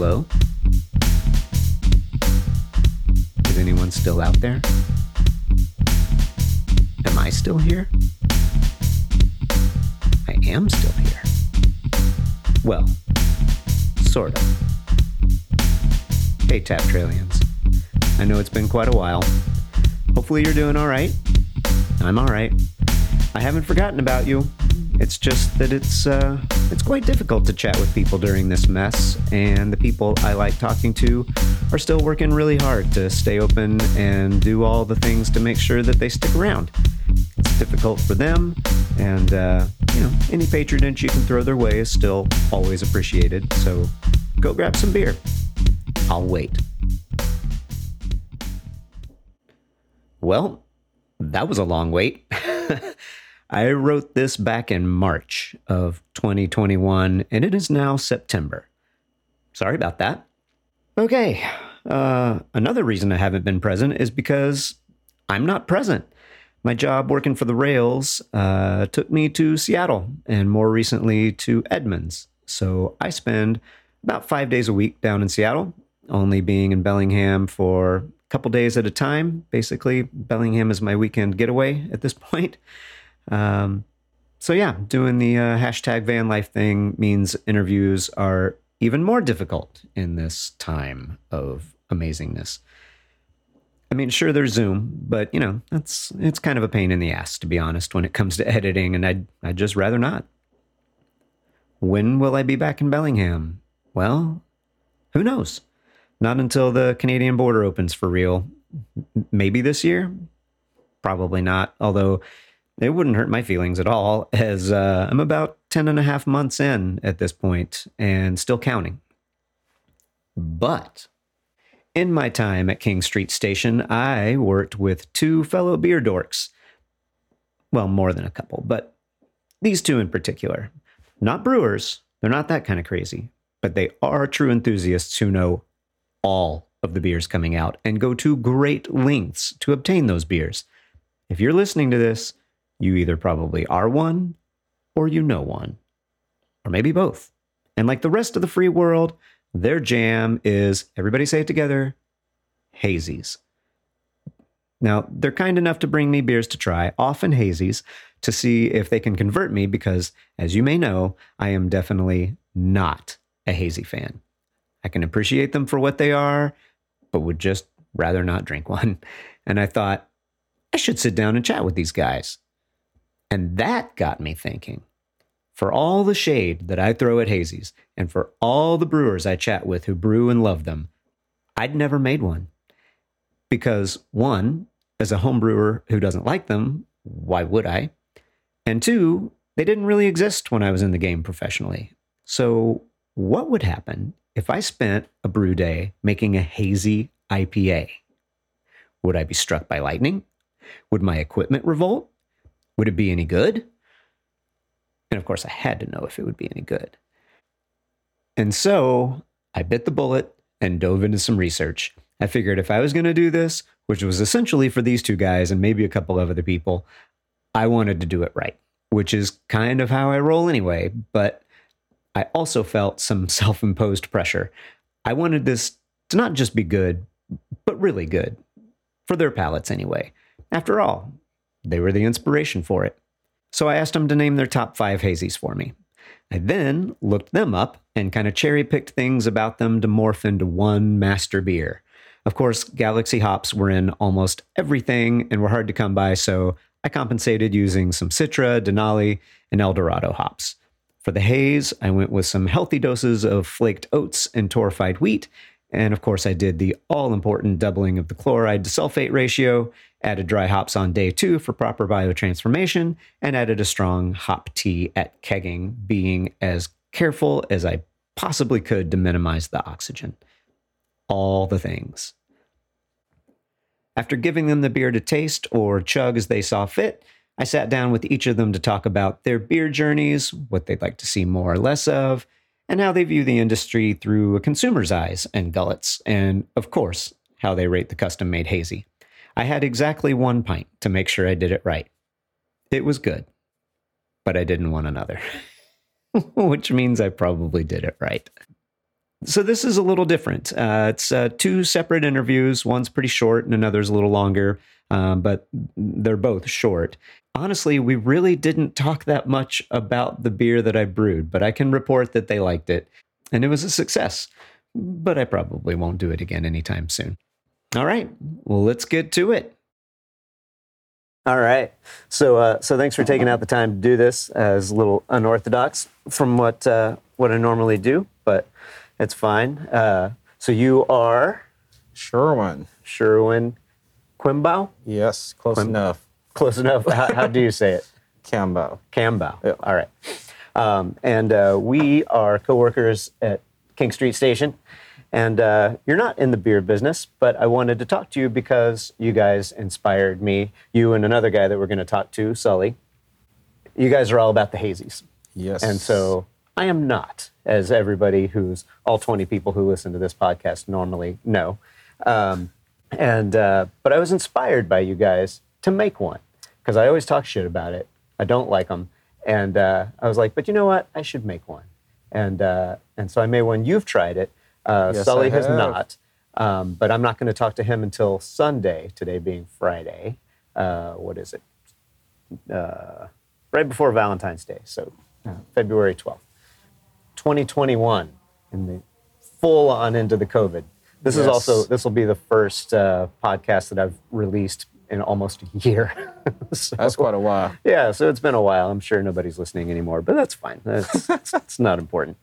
Hello? Is anyone still out there? Am I still here? I am still here. Well, sort of. Hey, Tap Trillions. I know it's been quite a while. Hopefully, you're doing all right. I'm all right. I haven't forgotten about you. It's just that it's uh, it's quite difficult to chat with people during this mess, and the people I like talking to are still working really hard to stay open and do all the things to make sure that they stick around. It's difficult for them, and uh, you know any patronage you can throw their way is still always appreciated. So go grab some beer. I'll wait. Well, that was a long wait. I wrote this back in March of 2021, and it is now September. Sorry about that. Okay, uh, another reason I haven't been present is because I'm not present. My job working for the Rails uh, took me to Seattle and more recently to Edmonds. So I spend about five days a week down in Seattle, only being in Bellingham for a couple days at a time. Basically, Bellingham is my weekend getaway at this point. Um, so yeah, doing the uh, hashtag van life thing means interviews are even more difficult in this time of amazingness. I mean, sure, there's Zoom, but you know, that's it's kind of a pain in the ass to be honest when it comes to editing, and I'd I'd just rather not. When will I be back in Bellingham? Well, who knows? Not until the Canadian border opens for real. Maybe this year? Probably not. Although it wouldn't hurt my feelings at all, as uh, I'm about 10 and a half months in at this point and still counting. But in my time at King Street Station, I worked with two fellow beer dorks. Well, more than a couple, but these two in particular. Not brewers, they're not that kind of crazy, but they are true enthusiasts who know all of the beers coming out and go to great lengths to obtain those beers. If you're listening to this, you either probably are one or you know one, or maybe both. And like the rest of the free world, their jam is everybody say it together hazies. Now, they're kind enough to bring me beers to try, often hazies, to see if they can convert me because, as you may know, I am definitely not a hazy fan. I can appreciate them for what they are, but would just rather not drink one. And I thought, I should sit down and chat with these guys. And that got me thinking. For all the shade that I throw at hazies, and for all the brewers I chat with who brew and love them, I'd never made one. Because, one, as a home brewer who doesn't like them, why would I? And two, they didn't really exist when I was in the game professionally. So, what would happen if I spent a brew day making a hazy IPA? Would I be struck by lightning? Would my equipment revolt? Would it be any good? And of course, I had to know if it would be any good. And so I bit the bullet and dove into some research. I figured if I was going to do this, which was essentially for these two guys and maybe a couple of other people, I wanted to do it right, which is kind of how I roll anyway. But I also felt some self imposed pressure. I wanted this to not just be good, but really good, for their palates anyway. After all, they were the inspiration for it. So I asked them to name their top five hazies for me. I then looked them up and kind of cherry picked things about them to morph into one master beer. Of course, Galaxy hops were in almost everything and were hard to come by, so I compensated using some Citra, Denali, and El Dorado hops. For the haze, I went with some healthy doses of flaked oats and torrefied wheat, and of course, I did the all important doubling of the chloride to sulfate ratio added dry hops on day two for proper biotransformation, and added a strong hop tea at kegging, being as careful as I possibly could to minimize the oxygen. All the things. After giving them the beer to taste or chug as they saw fit, I sat down with each of them to talk about their beer journeys, what they'd like to see more or less of, and how they view the industry through a consumer's eyes and gullets, and of course, how they rate the custom made hazy. I had exactly one pint to make sure I did it right. It was good, but I didn't want another, which means I probably did it right. So this is a little different. Uh, it's uh, two separate interviews. One's pretty short, and another's a little longer, um, but they're both short. Honestly, we really didn't talk that much about the beer that I brewed, but I can report that they liked it, and it was a success. But I probably won't do it again anytime soon. All right, well, let's get to it. All right. So, uh, so thanks for taking out the time to do this. As a little unorthodox from what uh, what I normally do, but it's fine. Uh, so you are Sherwin. Sherwin Quimbow. Yes, close Quim- enough. Close enough. how, how do you say it? Cambo. Cambo. Yeah. All right. Um, and uh, we are coworkers at King Street Station. And uh, you're not in the beer business, but I wanted to talk to you because you guys inspired me. You and another guy that we're going to talk to, Sully. You guys are all about the hazies. Yes. And so I am not, as everybody who's all 20 people who listen to this podcast normally know. Um, and uh, but I was inspired by you guys to make one because I always talk shit about it. I don't like them, and uh, I was like, but you know what? I should make one. And uh, and so I made one. You've tried it. Uh, Yes, Sully I has have. not. Um, but I'm not going to talk to him until Sunday. Today being Friday. Uh, what is it? Uh, right before Valentine's Day. So uh, February 12th. 2021 in the full on into the COVID. This is also this will be the first uh, podcast that I've released in almost a year. so, That's quite a while. yeah, so it's been a while. I'm sure nobody's listening anymore, but that's fine. That's it's, it's not important.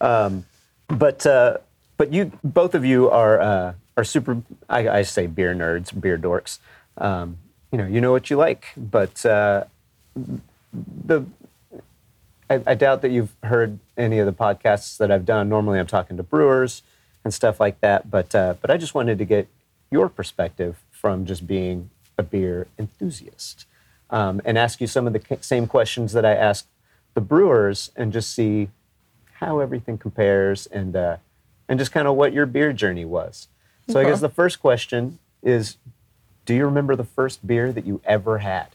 Um, but uh, but you both of you are uh, are super. I, I say beer nerds, beer dorks. Um, you know, you know what you like, but uh, the I, I doubt that you've heard any of the podcasts that I've done. Normally, I'm talking to brewers and stuff like that, but uh, but I just wanted to get your perspective from just being a beer enthusiast um, and ask you some of the ca- same questions that I asked the brewers, and just see how everything compares and uh, and just kind of what your beer journey was. So I guess the first question is, do you remember the first beer that you ever had?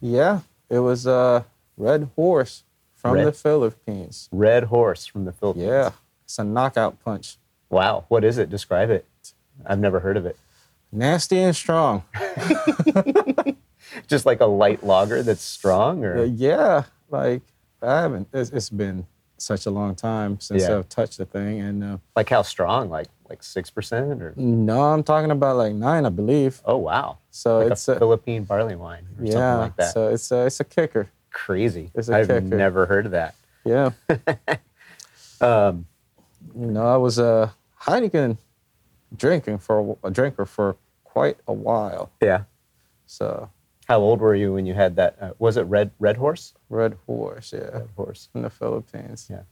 Yeah, it was uh, Red Horse from Red- the Philippines. Red Horse from the Philippines. Yeah, it's a knockout punch. Wow. What is it? Describe it. I've never heard of it. Nasty and strong. Just like a light lager that's strong, or Uh, yeah, like I haven't. It's, it's been such a long time since Yeah. I've touched the thing, and uh, like how strong? Like like six percent, or no, I'm talking about like nine, I believe. oh wow, So like it's a a, Philippine barley wine or something yeah. like that. So it's a, it's a kicker. Crazy. it's a I've kicker. never heard of that. Yeah. Um, You know, I was a Heineken drinking for a, a drinker for quite a while. yeah. So How old were you when you had that? Uh, was it Red Red Horse? Red Horse, yeah, Red Horse. in the Philippines. Yeah.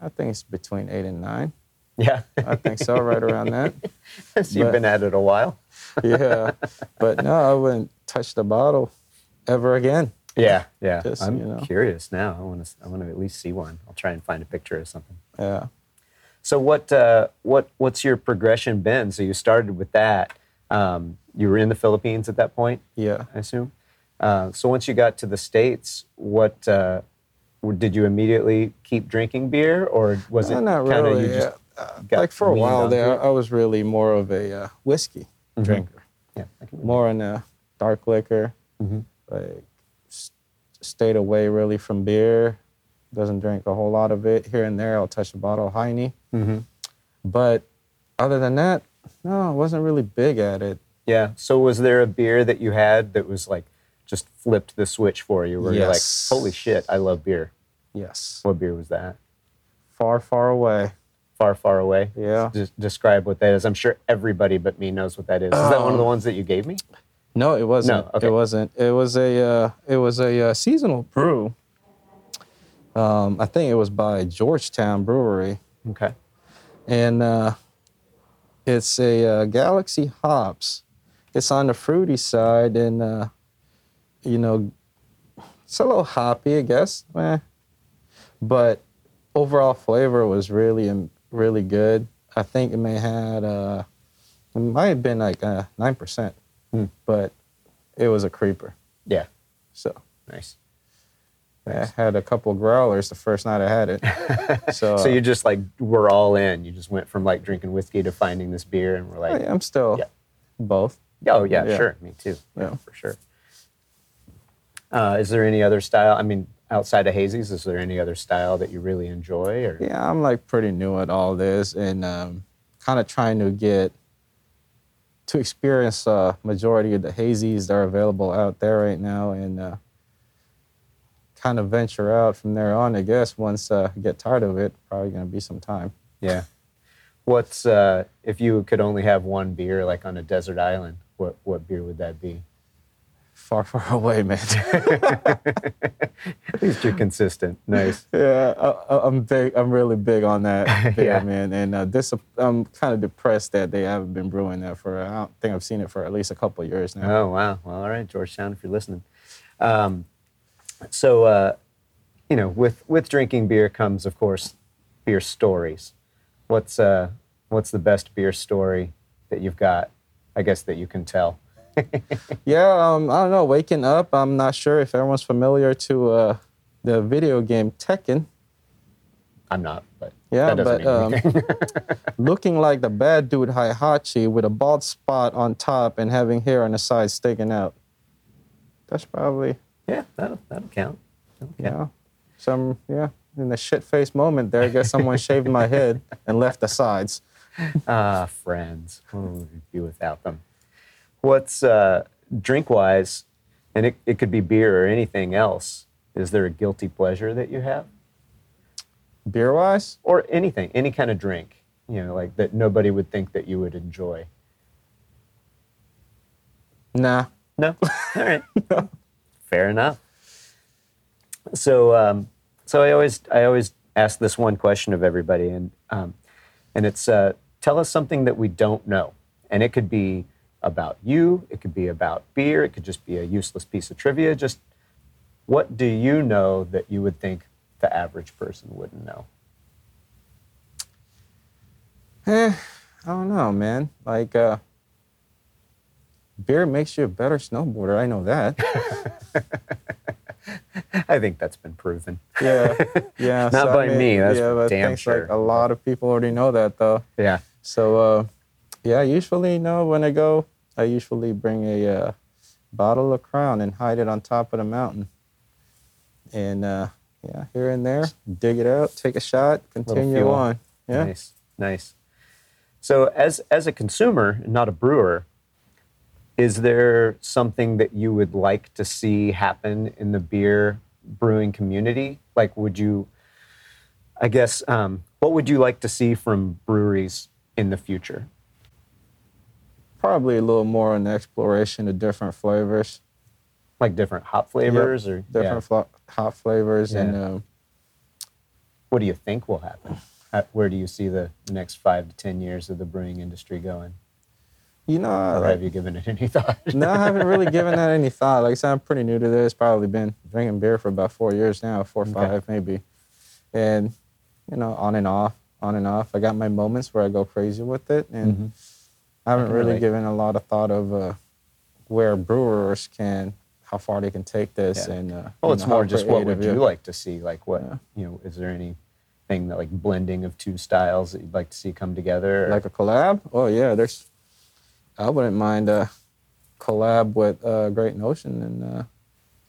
I think it's between eight and nine. Yeah. I think so, right around that. so you've been at it a while. Yeah, but no, I wouldn't touch the bottle ever again. Yeah. Yeah. Just, I'm you know. curious now. I want to. I want to at least see one. I'll try and find a picture or something. Yeah. So what uh, what what's your progression been? So you started with that. Um, you were in the Philippines at that point, Yeah. I assume. Uh, so once you got to the states, what uh, did you immediately keep drinking beer, or was No, it not kind of really. you just yeah. Uh, got like for a while there, it? I was really more of a uh, whiskey Mm-hmm. drinker, yeah, more in a dark liquor. Mhm. Like s- stayed away really from beer. Doesn't drink a whole lot of it. Here and there, I'll touch a bottle of Heine. Mhm. But other than that, no, I wasn't really big at it. yeah. So was there a beer that you had that was like just flipped the switch for you, where you're like, "Holy shit, I love beer." Yes. What beer was that? Far, far away. Far, far away. Yeah. Just describe what that is. I'm sure everybody but me knows what that is. Is that one of the ones that you gave me? No, it wasn't. No, okay. It wasn't. It was a uh, it was a uh, seasonal brew. Um, I think it was by Georgetown Brewery, Okay. and uh, it's a uh, Galaxy hops. It's on the fruity side, and uh, you know, it's a little hoppy, I guess. Eh. But overall flavor was really um, really good. I think it may had uh, it might have been like uh, nine percent, Hmm. but it was a creeper. Yeah. So Nice. I had a couple growlers the first night I had it. So, So uh, you just like were all in. You just went from like drinking whiskey to finding this beer, and we're like, I- I'm still Yeah. both. oh yeah, Yeah. sure, me too, Yeah. for sure. Uh, is there any other style? I mean, outside of hazies, is there any other style that you really enjoy? Or Yeah, I'm like pretty new at all this and um, kind of trying to get to experience uh, majority of the hazies that are available out there right now and uh, kind of venture out from there on, I guess. Once uh, I get tired of it, probably going to be some time. yeah, what's uh, if you could only have one beer, like on a desert island? What what beer would that be? Far, far away, man. At least you're consistent. Nice. yeah, I, I'm big. I'm really big on that beer, Yeah. man. And uh, this, I'm kind of depressed that they haven't been brewing that for. I don't think I've seen it for at least a couple of years now. Oh wow. Well, all right, Georgetown, if you're listening. Um, so, uh, you know, with with drinking beer comes, of course, beer stories. What's uh, what's the best beer story that you've got? I guess that you can tell. Yeah, um, I don't know. Waking up, I'm not sure if everyone's familiar to uh, the video game Tekken. I'm not, but Yeah, but um, looking like the bad dude Heihachi with a bald spot on top and having hair on the side sticking out. That's probably yeah, that'll that'll count. That'll yeah. Some yeah. In the shit face moment there, I guess someone shaved my head and left the sides. Ah, friends. What would we be without them? What's uh, drink wise, and it, it could be beer or anything else. Is there a guilty pleasure that you have? Beer wise, or anything, any kind of drink, you know, like that nobody would think that you would enjoy. nah. No, all right, fair enough. So, um, so I always, I always ask this one question of everybody, and um, and it's uh, tell us something that we don't know, and it could be about you, it could be about beer, it could just be a useless piece of trivia. Just what do you know that you would think the average person wouldn't know? Eh, I don't know, man. Like, uh, beer makes you a better snowboarder. I know that. I think that's been proven. Yeah, yeah. Not by me, that's yeah, but damn sure. Like a lot of people already know that, though. Yeah. So, uh, yeah, usually, you know, when I go, I usually bring a uh, bottle of Crown and hide it on top of the mountain. And uh, yeah, here and there, dig it out, take a shot, continue fuel. on. Yeah. Nice, nice. So, as as a consumer, not a brewer, is there something that you would like to see happen in the beer brewing community? Like, would you? I guess, um, what would you like to see from breweries in the future? Probably a little more on the exploration of different flavors. Like different hop flavors, or different yeah. hop flavors and um, what do you think will happen? Where do you see the next five to ten years of the brewing industry going? You know Or like, have you given it any thought? no i haven't really given that any thought like i said i'm pretty new to this probably been drinking beer for about four years now four or Okay. five maybe and you know on and off on and off i got my moments where i go crazy with it and Mhm. i haven't can really relate. given a lot of thought of uh, where brewers can how far they can take this Yeah. and uh, Well, it's know, more just what would you yeah. like to see? Like what Yeah. you know? Is there anything that like blending of two styles that you'd like to see come together? or- Like a collab? Oh yeah, there's. I wouldn't mind a collab with uh, Great Notion in uh,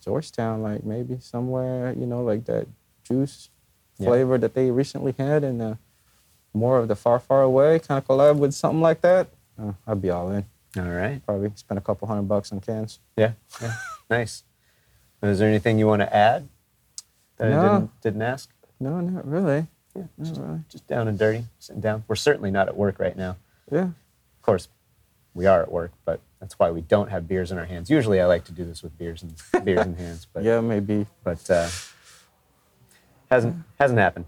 Georgetown, like maybe somewhere you know, like that juice Yeah. flavor that they recently had, and uh, more of the far, far away kind of collab with something like that. Uh, I'd be all in. All right. Probably spend a couple hundred bucks on cans. Yeah. yeah. nice. Is there anything you want to add that I didn't didn't ask? No, not really. Yeah. Not Just, really. just down and dirty, sitting down. We're certainly not at work right now. Yeah. Of course, we are at work, but that's why we don't have beers in our hands. Usually, I like to do this with beers and beers in hands, but Yeah, maybe. but uh, hasn't hasn't happened.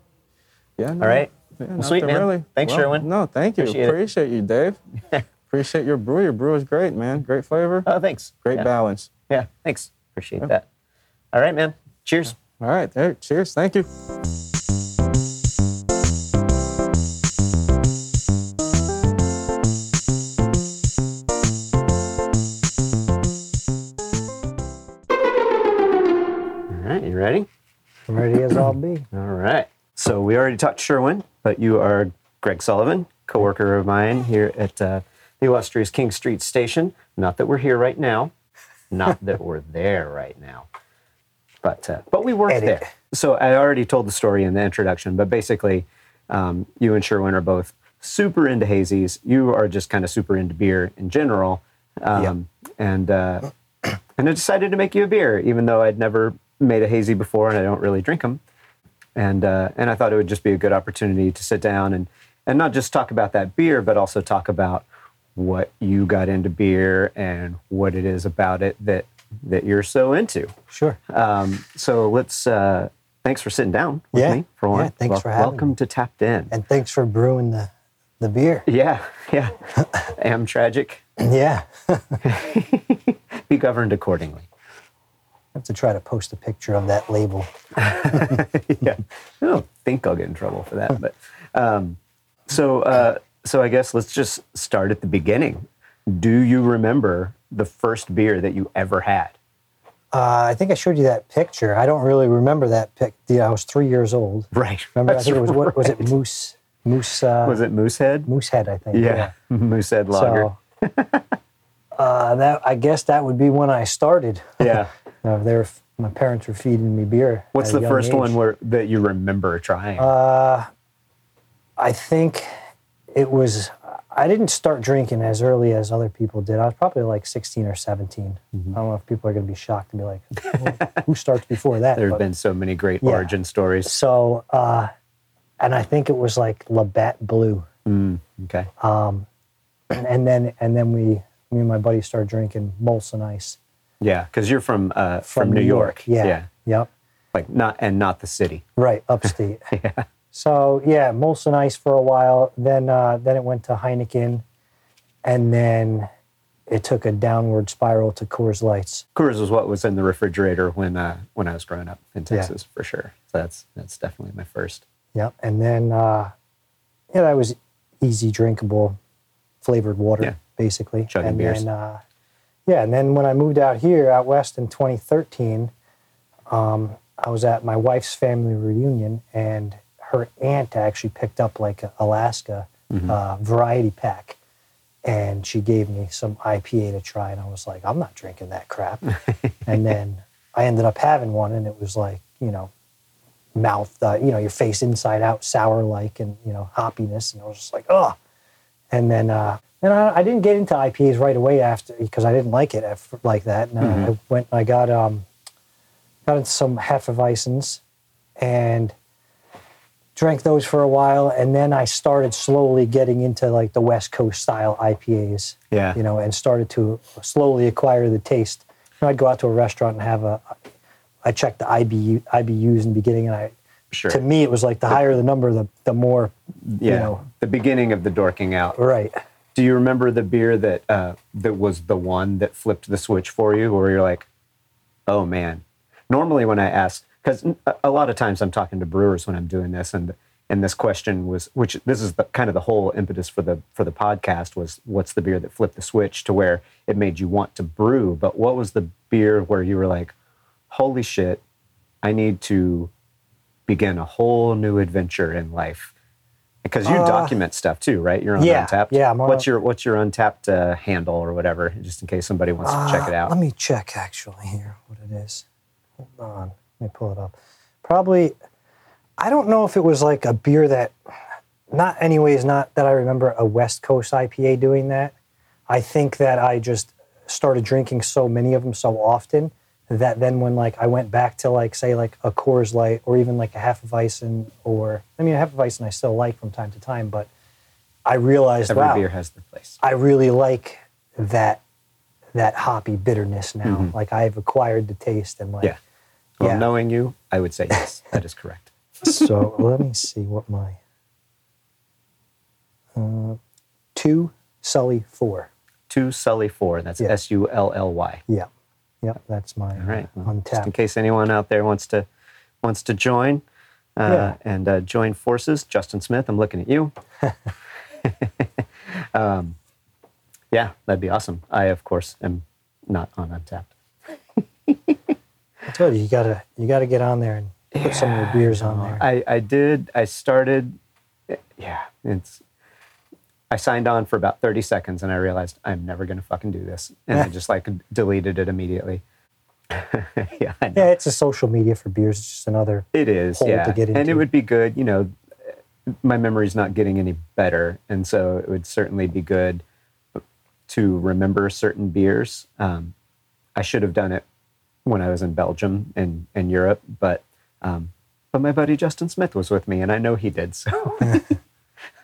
Yeah. No, All right. Yeah, Well, sweet, man. Really. Thanks, Well, Sherwin. No, thank you. Appreciate. Appreciate, you, Dave. Appreciate your brew. Your brew is great, man. Great flavor. Oh, thanks. Great yeah. balance. Yeah, thanks. Appreciate Yeah. that. All right, man. Cheers. All right. Hey, cheers. Thank you. Ready as I'll be. All right. So we already talked Sherwin, but you are Greg Sullivan, coworker of mine here at uh, the illustrious King Street Station. Not that we're here right now, not that we're there right now, but uh, but we work there. So I already told the story in the introduction, but basically, um, you and Sherwin are both super into hazies. You are just kind of super into beer in general, um, and uh, and I decided to make you a beer, even though I'd never made a hazy before and I don't really drink them and uh, and I thought it would just be a good opportunity to sit down and and not just talk about that beer, but also talk about what you got into beer and what it is about it that that you're so into. Sure. Um, so let's. Uh, thanks for sitting down with Yeah. me for one. Yeah, thanks for having Welcome me. to Tapped In. And thanks for brewing the, the beer. yeah, yeah. Am tragic. Yeah. Be governed accordingly. I have to try to post a picture of that label. yeah, I don't think I'll get in trouble for that. But um, so, uh, so I guess let's just start at the beginning. Do you remember the first beer that you ever had? Uh, I think I showed you that picture. I don't really remember that pic. Yeah, I was three years old. Right. Remember, I think it was what was it. Moose Moose uh, Was it Moosehead? Moosehead? I think. Yeah, Moosehead Lager. So uh, that I guess that would be when I started. yeah. Uh, they were, my parents were feeding me beer. What's the first age. one where that you remember trying? Uh, I think it was. I didn't start drinking as early as other people did. I was probably like 16 or 17. Mm-hmm. I don't know if people are going to be shocked and be like, "Who- "Who starts before that?" there have But- been so many great Yeah. origin stories. So, uh, and I think it was like Labatt Blue, Mm, okay. and then and then we, me and my buddy started drinking Molson Ice Yeah, because you're from uh, from, New York. Yeah. yeah. Yep. Like not and not the city. Right, upstate. yeah. So yeah, Molson Ice for a while. Then uh, then it went to Heineken, and then it took a downward spiral to Coors Lights. Coors was what was in the refrigerator when uh, when I was growing up in Yeah. Texas for sure. So that's that's definitely my first. Yep. And then uh, yeah, that was easy drinkable, flavored water Yeah. basically. Chugging and beers. then uh, yeah, and then when I moved out here out west in 2013, um, I was at my wife's family reunion, and her aunt actually picked up like a Alaska Mm-hmm. uh, variety pack, and she gave me some IPA to try, and I was like, I'm not drinking that crap. and then I ended up having one, and it was like you know mouth, uh, you know, your face inside out, sour like, and you know, hoppiness. And I was just like, oh. And then, uh, and I, I didn't get into IPAs right away after because I didn't like it f- like that. And uh, I went, I got um, got into some Hefeweizens and drank those for a while, and then I started slowly getting into like the West Coast style IPAs. Yeah. You know, and started to slowly acquire the taste. I'd go out to a restaurant and have a. I checked the IBU, IBUs in the beginning, and I. Sure. To me, it was like the higher the number, the the more. yeah. You know, The beginning of the dorking out. right. Do you remember the beer that uh, that was the one that flipped the switch for you, where you're like, "Oh man." Normally, when I ask, because a lot of times I'm talking to brewers when I'm doing this, and and this question was, which this is the kind of the whole impetus for the for the podcast was, what's the beer that flipped the switch to where it made you want to brew? But what was the beer where you were like, "Holy shit, I need to begin a whole new adventure in life"? Because you Uh, document stuff too, right? You're on yeah, Untappd. yeah, I'm on what's your What's your Untappd uh, handle or whatever, just in case somebody wants to check it Uh, out. Let me check actually here what it is. Hold on. Let me pull it up. Probably, I don't know if it was like a beer that, not anyways, not that I remember a West Coast IPA doing that. I think that I just started drinking so many of them so often that then when like I went back to like say like a Coors Light or even like a half of Hefeweizen or I mean a half of Hefeweizen I still like from time to time, but I realized that Every wow, beer has their place. I really like that that hoppy bitterness now. Like I've acquired the taste and like Mm-hmm. Yeah. Well, yeah. knowing you, I would say yes. that is correct. so let me see what my uh, two Sully four. Two Sully four. and That's Yeah. S U L L Y. Yeah, yep, that's my All right. Well, just in case anyone out there wants to wants to join uh, Yeah. and uh, join forces, Justin Smith, I'm looking at you. um, yeah, that'd be awesome. I, of course, am not on Untappd. I told you you gotta you gotta get on there and put some of your beers on there. I, I did. I started. Yeah, it's. I signed on for about 30 seconds and I realized I'm never going to fucking do this. And I just like deleted it immediately. yeah, yeah, it's a social media for beers. It's just another. It is, yeah. And it would be good, you know, my memory's not getting any better. And so it would certainly be good to remember certain beers. Um, I should have done it when I was in Belgium and, and Europe, but um, but my buddy Justin Smith was with me and I know he did. So There you go.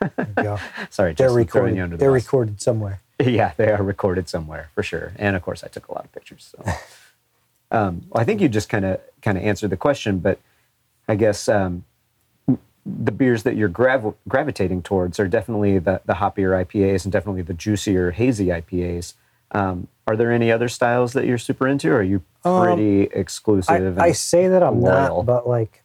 sorry, They're Justin, throwing you recorded. under the They're bus. recorded somewhere. Yeah, they are recorded somewhere for sure. And of course, I took a lot of pictures. So, um, well, I think you just kind of kind of answered the question, but I guess um, the beers that you're grav- gravitating towards are definitely the the hoppier IPAs and definitely the juicier hazy IPAs. Um, are there any other styles that you're super into? Or are you pretty I, exclusive? I and- say that I'm loyal? not, but like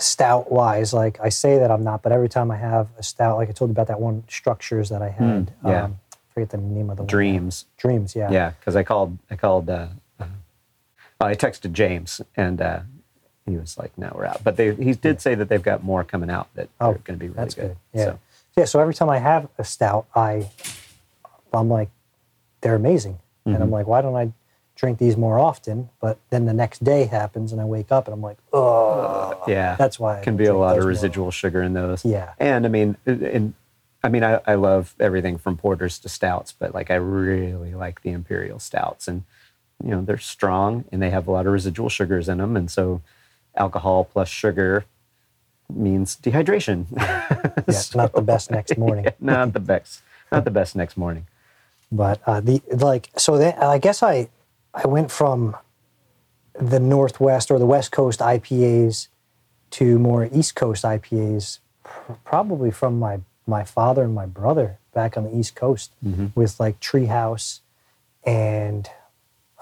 stout wise, like I say that I'm not, but every time I have a stout, like I told you about that one structures that I had. Hmm, yeah. Um, forget the name of the one. dreams. Dreams, yeah. Yeah, because I called. I called. Uh, uh, I texted James, and uh, he was like, "No, we're out." But they, he did say that they've got more coming out that Oh, are going to be really That's good. good. Yeah. So, Yeah. So every time I have a stout, I, I'm like, they're amazing, and Mm-hmm. I'm like, why don't I drink these more often? But then the next day happens, and I wake up, and I'm like, oh, yeah, that's why I can be a lot of more. residual sugar in those. Yeah. and I mean, and I mean, I, I love everything from porters to stouts, but like I really like the imperial stouts, and you know they're strong and they have a lot of residual sugars in them, and so alcohol plus sugar means dehydration. Yeah, it's not the best next morning. not the best, not the best next morning. But uh, the like, so then I guess I I went from the Northwest or the West Coast IPAs to more East Coast IPAs, pr- probably from my my father and my brother back on the East Coast with like Treehouse, and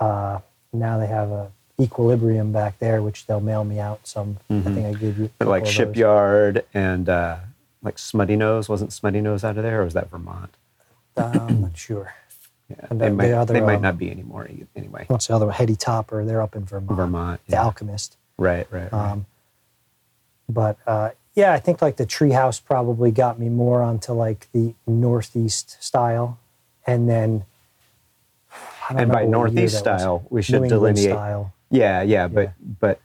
uh, now they have a Equilibrium back there, which they'll mail me out some. I think I gave you like couple of those. Shipyard and uh, like Smuttynose wasn't Smuttynose out of there, or was that Vermont? Uh, I'm not sure. Yeah, And they the- might, the other, they might um, not be anymore anyway. What's the other one? Heady Topper? They're up in Vermont. Vermont, The yeah. Alchemist. Right, right, right. Um, but uh, yeah, I think like the treehouse probably got me more onto like the northeast style, and then I don't and by northeast that was. style, we should England delineate. style. Yeah, yeah, but Yeah. but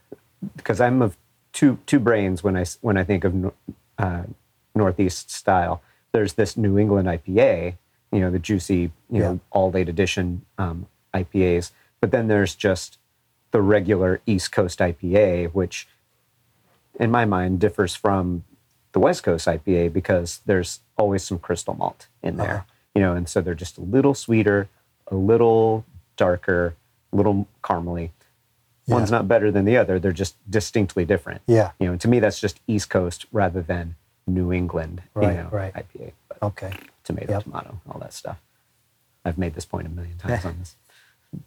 because I'm of two two brains when I when I think of uh, northeast style. There's this New England IPA, you know, the juicy, you know, Yeah. all late edition um, IPAs. But then there's just the regular East Coast IPA, which, in my mind, differs from the West Coast IPA because there's always some crystal malt in there, Uh-huh. you know, and so they're just a little sweeter, a little darker, a little caramely. One's not better than the other; they're just distinctly different. Yeah. you know, to me, that's just East Coast rather than New England, Right, you know, right. IPA. But Okay. Tomato, Yep. tomato, all that stuff. I've made this point a million times on this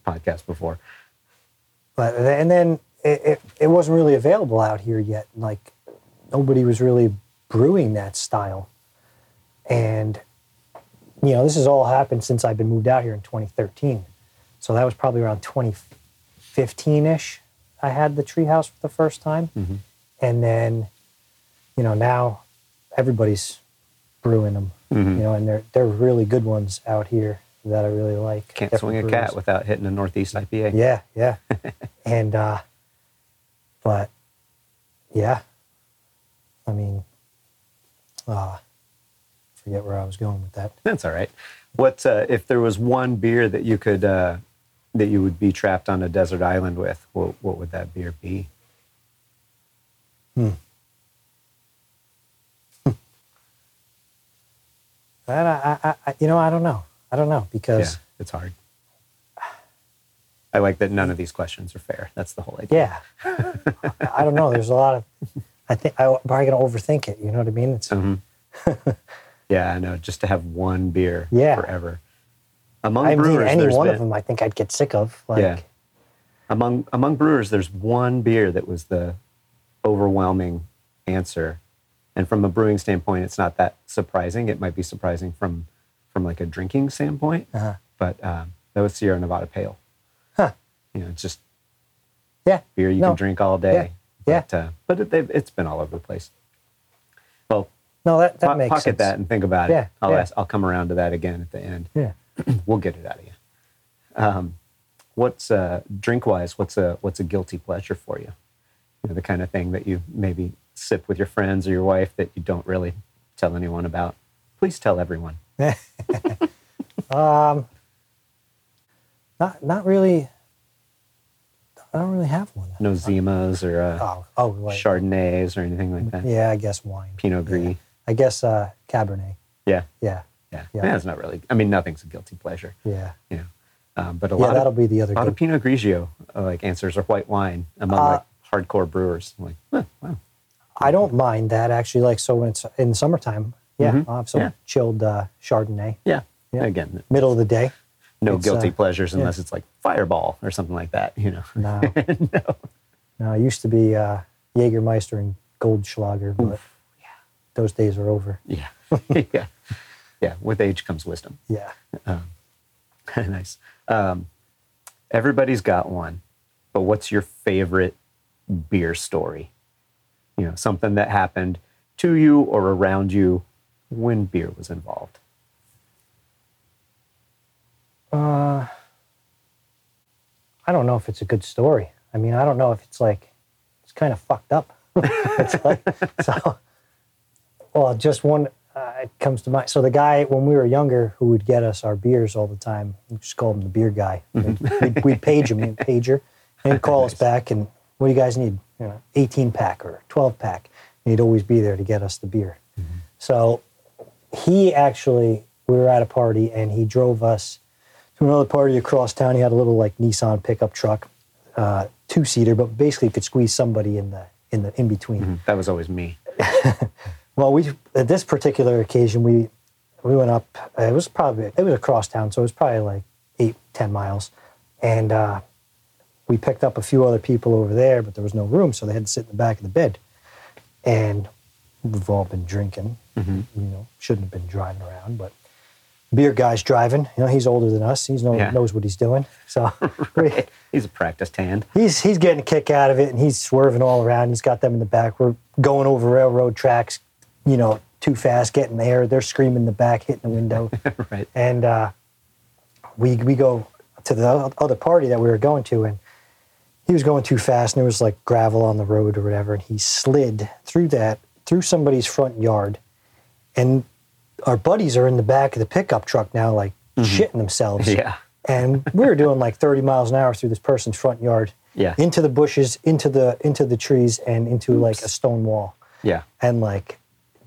podcast before. But and then it, it, it wasn't really available out here yet. Like nobody was really brewing that style. And you know, this has all happened since I've been moved out here in 2013. So that was probably around 2015-ish. I had the treehouse for the first time. Mm-hmm. And then, you know, now everybody's brewing them. You know, and they're they're really good ones out here that I really like. Can't different swing a brews. cat without hitting a Northeast IPA. Yeah, yeah. and uh but yeah. I mean uh forget where I was going with that. That's all right. What uh, if there was one beer that you could uh, that you would be trapped on a desert island with? What, what would that beer be? That I, I, I you know, I don't know. I don't know Yeah, because it's hard. I like that none of these questions are fair. That's the whole idea. yeah. I don't know. There's a lot of I think I'm probably gonna overthink it, you know what I mean? It's Mhm. yeah, I know. Just to have one beer Yeah. forever. Among I brewers, any one been, of them I think I'd get sick of. Like Yeah. among among brewers, there's one beer that was the overwhelming answer, and from a brewing standpoint, it's not that surprising. It might be surprising from from like a drinking standpoint, Uh-huh. but um, that was Sierra Nevada Pale. Huh. You know, it's just Yeah. beer you No. can drink all day. Yeah. Yeah. But, uh, but it, they've- it's been all over the place. Well, No, that, that po- makes pocket sense. that and think about Yeah, it. I'll yeah. ask, I'll come around to that again at the end. Yeah. we'll get it out of you. Um, what's uh, drink wise? What's a what's a guilty pleasure for you? You know, the kind of thing that you maybe sip with your friends or your wife that you don't really tell anyone about. Please tell everyone. Um, not not really. I don't really have one. No Zimas or uh, Oh, oh, Chardonnays or anything like that. Yeah, I guess wine. Pinot Gris. Yeah. I guess uh, Cabernet. Yeah, Yeah, yeah. Yeah. It's not really. I mean, nothing's a guilty pleasure. yeah, You know, um, but a yeah. lot That'll of be the other a lot good. of Pinot Grigio uh, like answers are white wine among Uh, like hardcore brewers. I'm like, huh, wow. I don't mind that actually. Like so, when it's in summertime, yeah, Mhm. I'll have some Yeah. chilled uh, Chardonnay, Yeah. Yeah. Again, middle of the day. no It's, guilty uh, pleasures yeah. unless it's like Fireball or something like that. You know. No, no. No, it used to be uh, Jägermeister and Goldschlager, but yeah. those days are over. Yeah. yeah. Yeah. With age comes wisdom. Yeah. nice. Um, everybody's got one, but what's your favorite beer story? You know, something that happened to you or around you when beer was involved. Uh, I don't know if it's a good story. I mean, I don't know if it's like it's kind of fucked up. it's like so. Well, just one uh, it comes to mind. So the guy when we were younger who would get us our beers all the time, we just called him the beer guy. We'd, we'd page him, he'd pager, and he'd call us back and what do you guys need? You know, 18 pack or 12 pack. And he'd always be there to get us the beer. So he actually, we were at a party and he drove us to another party across town. He had a little like Nissan pickup truck, uh, two seater, but basically could squeeze somebody in the in the in between. That was always me. Well, we at this particular occasion we we went up. It was probably it was across town, so it was probably like eight ten miles, and uh, we picked up a few other people over there, but there was no room, so they had to sit in the back of the bed. And we've all been drinking. You know, shouldn't have been driving around, but beer guy's driving. You know, he's older than us. He know, Yeah. knows what he's doing. So we, He's a practiced hand. he's he's getting a kick out of it and he's swerving all around. He's got them in the back. We're going over railroad tracks, you know, too fast, getting there. They're screaming in the back, hitting the window. right. and uh, we we go to the other party that we were going to, and he was going too fast, and there was like gravel on the road or whatever, and he slid through that through somebody's front yard, and our buddies are in the back of the pickup truck now, like shitting themselves. Yeah. And we were doing like 30 miles an hour through this person's front yard, Yeah. into the bushes, into the into the trees, and into like a stone wall Yeah. and like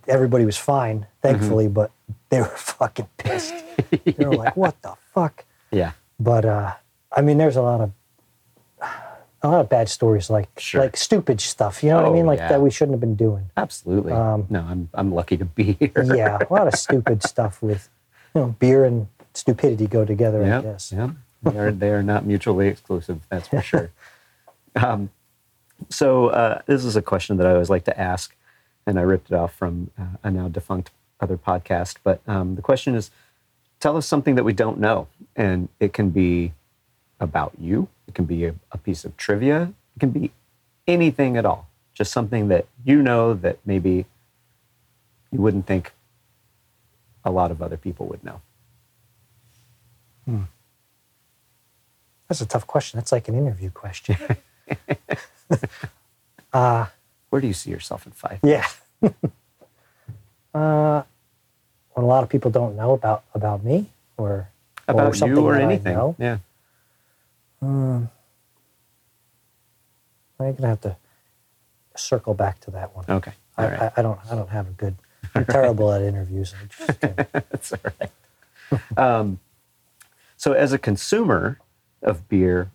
everybody was fine, thankfully, Mm-hmm. but they were fucking pissed. They were like, "What the fuck?" Yeah. But uh, I mean, there's a lot of a lot of bad stories, like Sure. like stupid stuff. You know what I Oh, mean? Like yeah. that we shouldn't have been doing. Absolutely. Um, no, I'm I'm lucky to be here. Yeah, a lot of stupid stuff with you know beer and stupidity go together. I guess. yep. They are, they are not mutually exclusive, that's for sure. um, so, uh, this is a question that I always like to ask, and I ripped it off from uh, a now defunct other podcast. But um, the question is tell us something that we don't know. And it can be about you, it can be a, a piece of trivia, it can be anything at all. Just something that you know that maybe you wouldn't think a lot of other people would know. That's a tough question. That's like an interview question. Where do you see yourself in five? Yeah. uh, when a lot of people don't know about about me or about something you or anything. know, I'm gonna have to circle back to that one. Okay. I, right. I, I don't. I don't have a good. I'm terrible at interviews. Just That's all right. um, so, as a consumer of beer,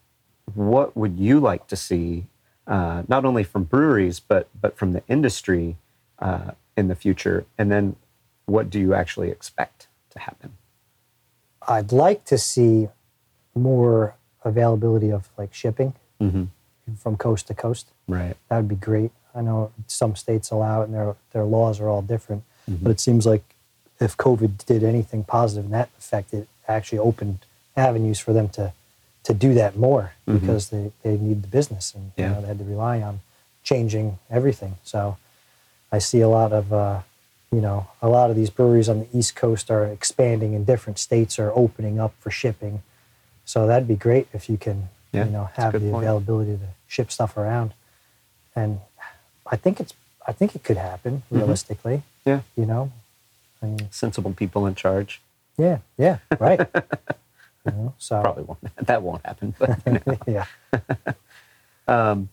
what would you like to see, uh, not only from breweries but but from the industry uh, in the future? And then, what do you actually expect to happen? I'd like to see more availability of like shipping Mm-hmm. from coast to coast. Right. That would be great. I know some states allow it, and their their laws are all different. Mm-hmm. But it seems like if COVID did anything positive in that effect, it actually opened avenues for them to to do that more because they, they need the business and Mm-hmm. Yeah. you know, they had to rely on changing everything. So I see a lot of, uh, you know, a lot of these breweries on the East Coast are expanding and different states are opening up for shipping. So that'd be great if you can, Yeah, you know, have the point. availability to ship stuff around. And I think it's, I think it could happen Mm-hmm. realistically. Yeah. You know, I mean, Sensible people in charge. yeah, yeah, right. you know, so Probably won't. That won't happen. But you know. yeah. um,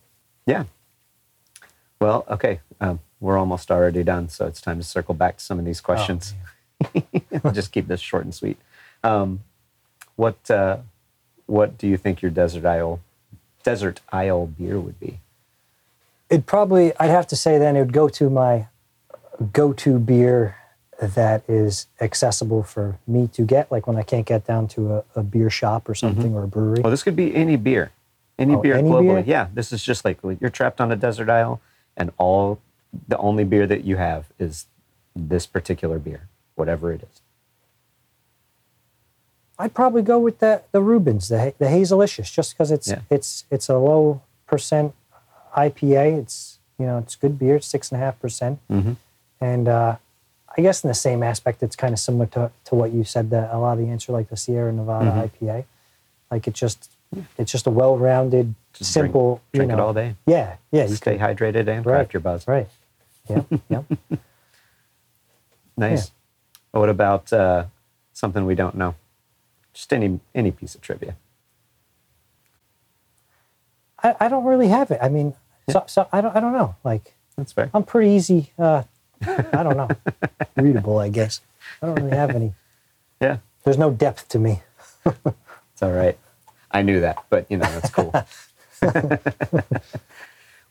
yeah. Well, okay. Um, we're almost already done, so it's time to circle back to some of these Oh, questions. man. I'll just keep this short and sweet. Um, what uh, What do you think your desert isle desert isle beer would be? It'd probably, I'd have to say then it would go to my go to beer that is accessible for me to get, like when I can't get down to a, a beer shop or mm-hmm. something or a brewery. Well, this could be any beer, any Oh, beer any globally. beer? Yeah, this is just like you're trapped on a desert isle, and all the only beer that you have is this particular beer, whatever it is. I'd probably go with the the Reuben's, the the Hazelicious, just because it's Yeah. it's it's a low percent IPA. It's you know it's good beer, six and a half percent, Mhm. and uh, I guess in the same aspect, it's kind of similar to, to what you said that a lot of the answer like the Sierra Nevada Mhm. IPA, like it just it's just a well rounded, Just drink- simple. drink you it all day. Yeah, yeah, you Stay can, hydrated and Right. craft your buzz. right. Yeah, yeah. Nice. What about uh, something we don't know? Just any any piece of trivia. I, I don't really have it. I mean, so, so I don't I don't know. Like That's fair. I'm pretty easy. Uh, I don't know. Readable, I guess. I don't really have any. Yeah, There's no depth to me. it's all right. I knew that, but you know that's cool.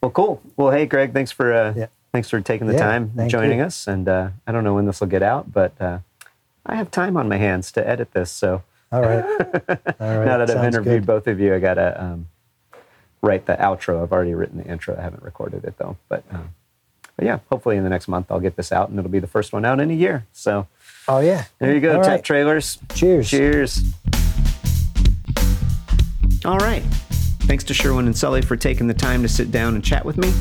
well, cool. Well, hey, Greg, thanks for uh, Yeah. thanks for taking the Yeah, time joining you. us. And uh, I don't know when this will get out, but uh, I have time on my hands to edit this. So All right. All right. now that I've interviewed good. both of you, I gotta um, write the outro. I've already written the intro. I haven't recorded it though, but. Um, but yeah, hopefully in the next month I'll get this out, and it'll be the first one out in a year. So Oh yeah. there you go, All Tap right. Trailers. Cheers. Cheers. All right. Thanks to Sherwin and Sully for taking the time to sit down and chat with me.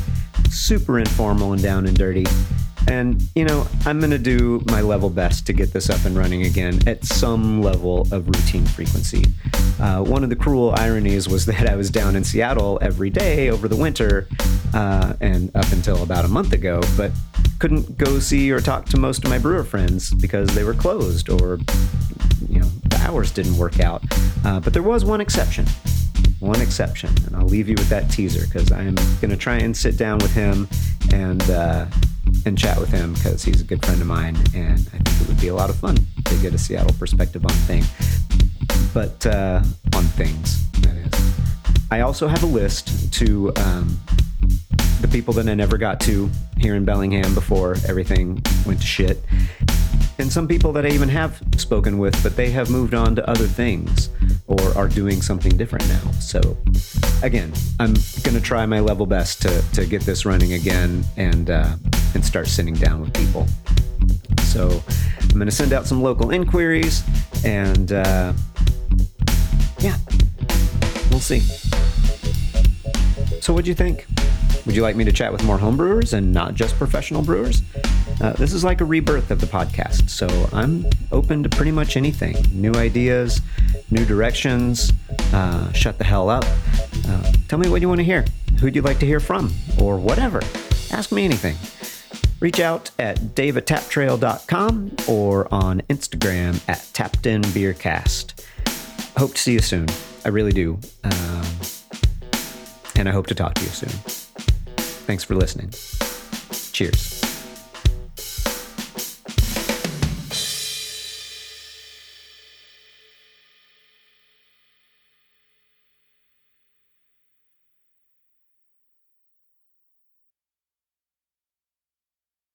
Super informal and down and dirty. And, you know, I'm going to do my level best to get this up and running again at some level of routine frequency. Uh, one of the cruel ironies was that I was down in Seattle every day over the winter uh, and up until about a month ago, but couldn't go see or talk to most of my brewer friends because they were closed or you know the hours didn't work out. Uh, but there was one exception, one exception, and I'll leave you with that teaser because I'm going to try and sit down with him and uh, and chat with him because he's a good friend of mine, and I think it would be a lot of fun to get a Seattle perspective on thing, but uh, on things that is. I also have a list to. Um, the people that I never got to here in Bellingham before everything went to shit. And some people that I even have spoken with, but they have moved on to other things or are doing something different now. So, again, I'm going to try my level best to, to get this running again and, uh, and start sitting down with people. So, I'm going to send out some local inquiries and, uh, yeah, we'll see. So, what'd you think? Would you like me to chat with more homebrewers and not just professional brewers? Uh, this is like a rebirth of the podcast, so I'm open to pretty much anything new ideas, new directions. Uh, shut the hell up. Uh, tell me what you want to hear, who'd you like to hear from, or whatever. Ask me anything. Reach out at dave at taptrail.com or on Instagram at tappedinbeercast. Hope to see you soon. I really do. Um, and I hope to talk to you soon. Thanks for listening. Cheers.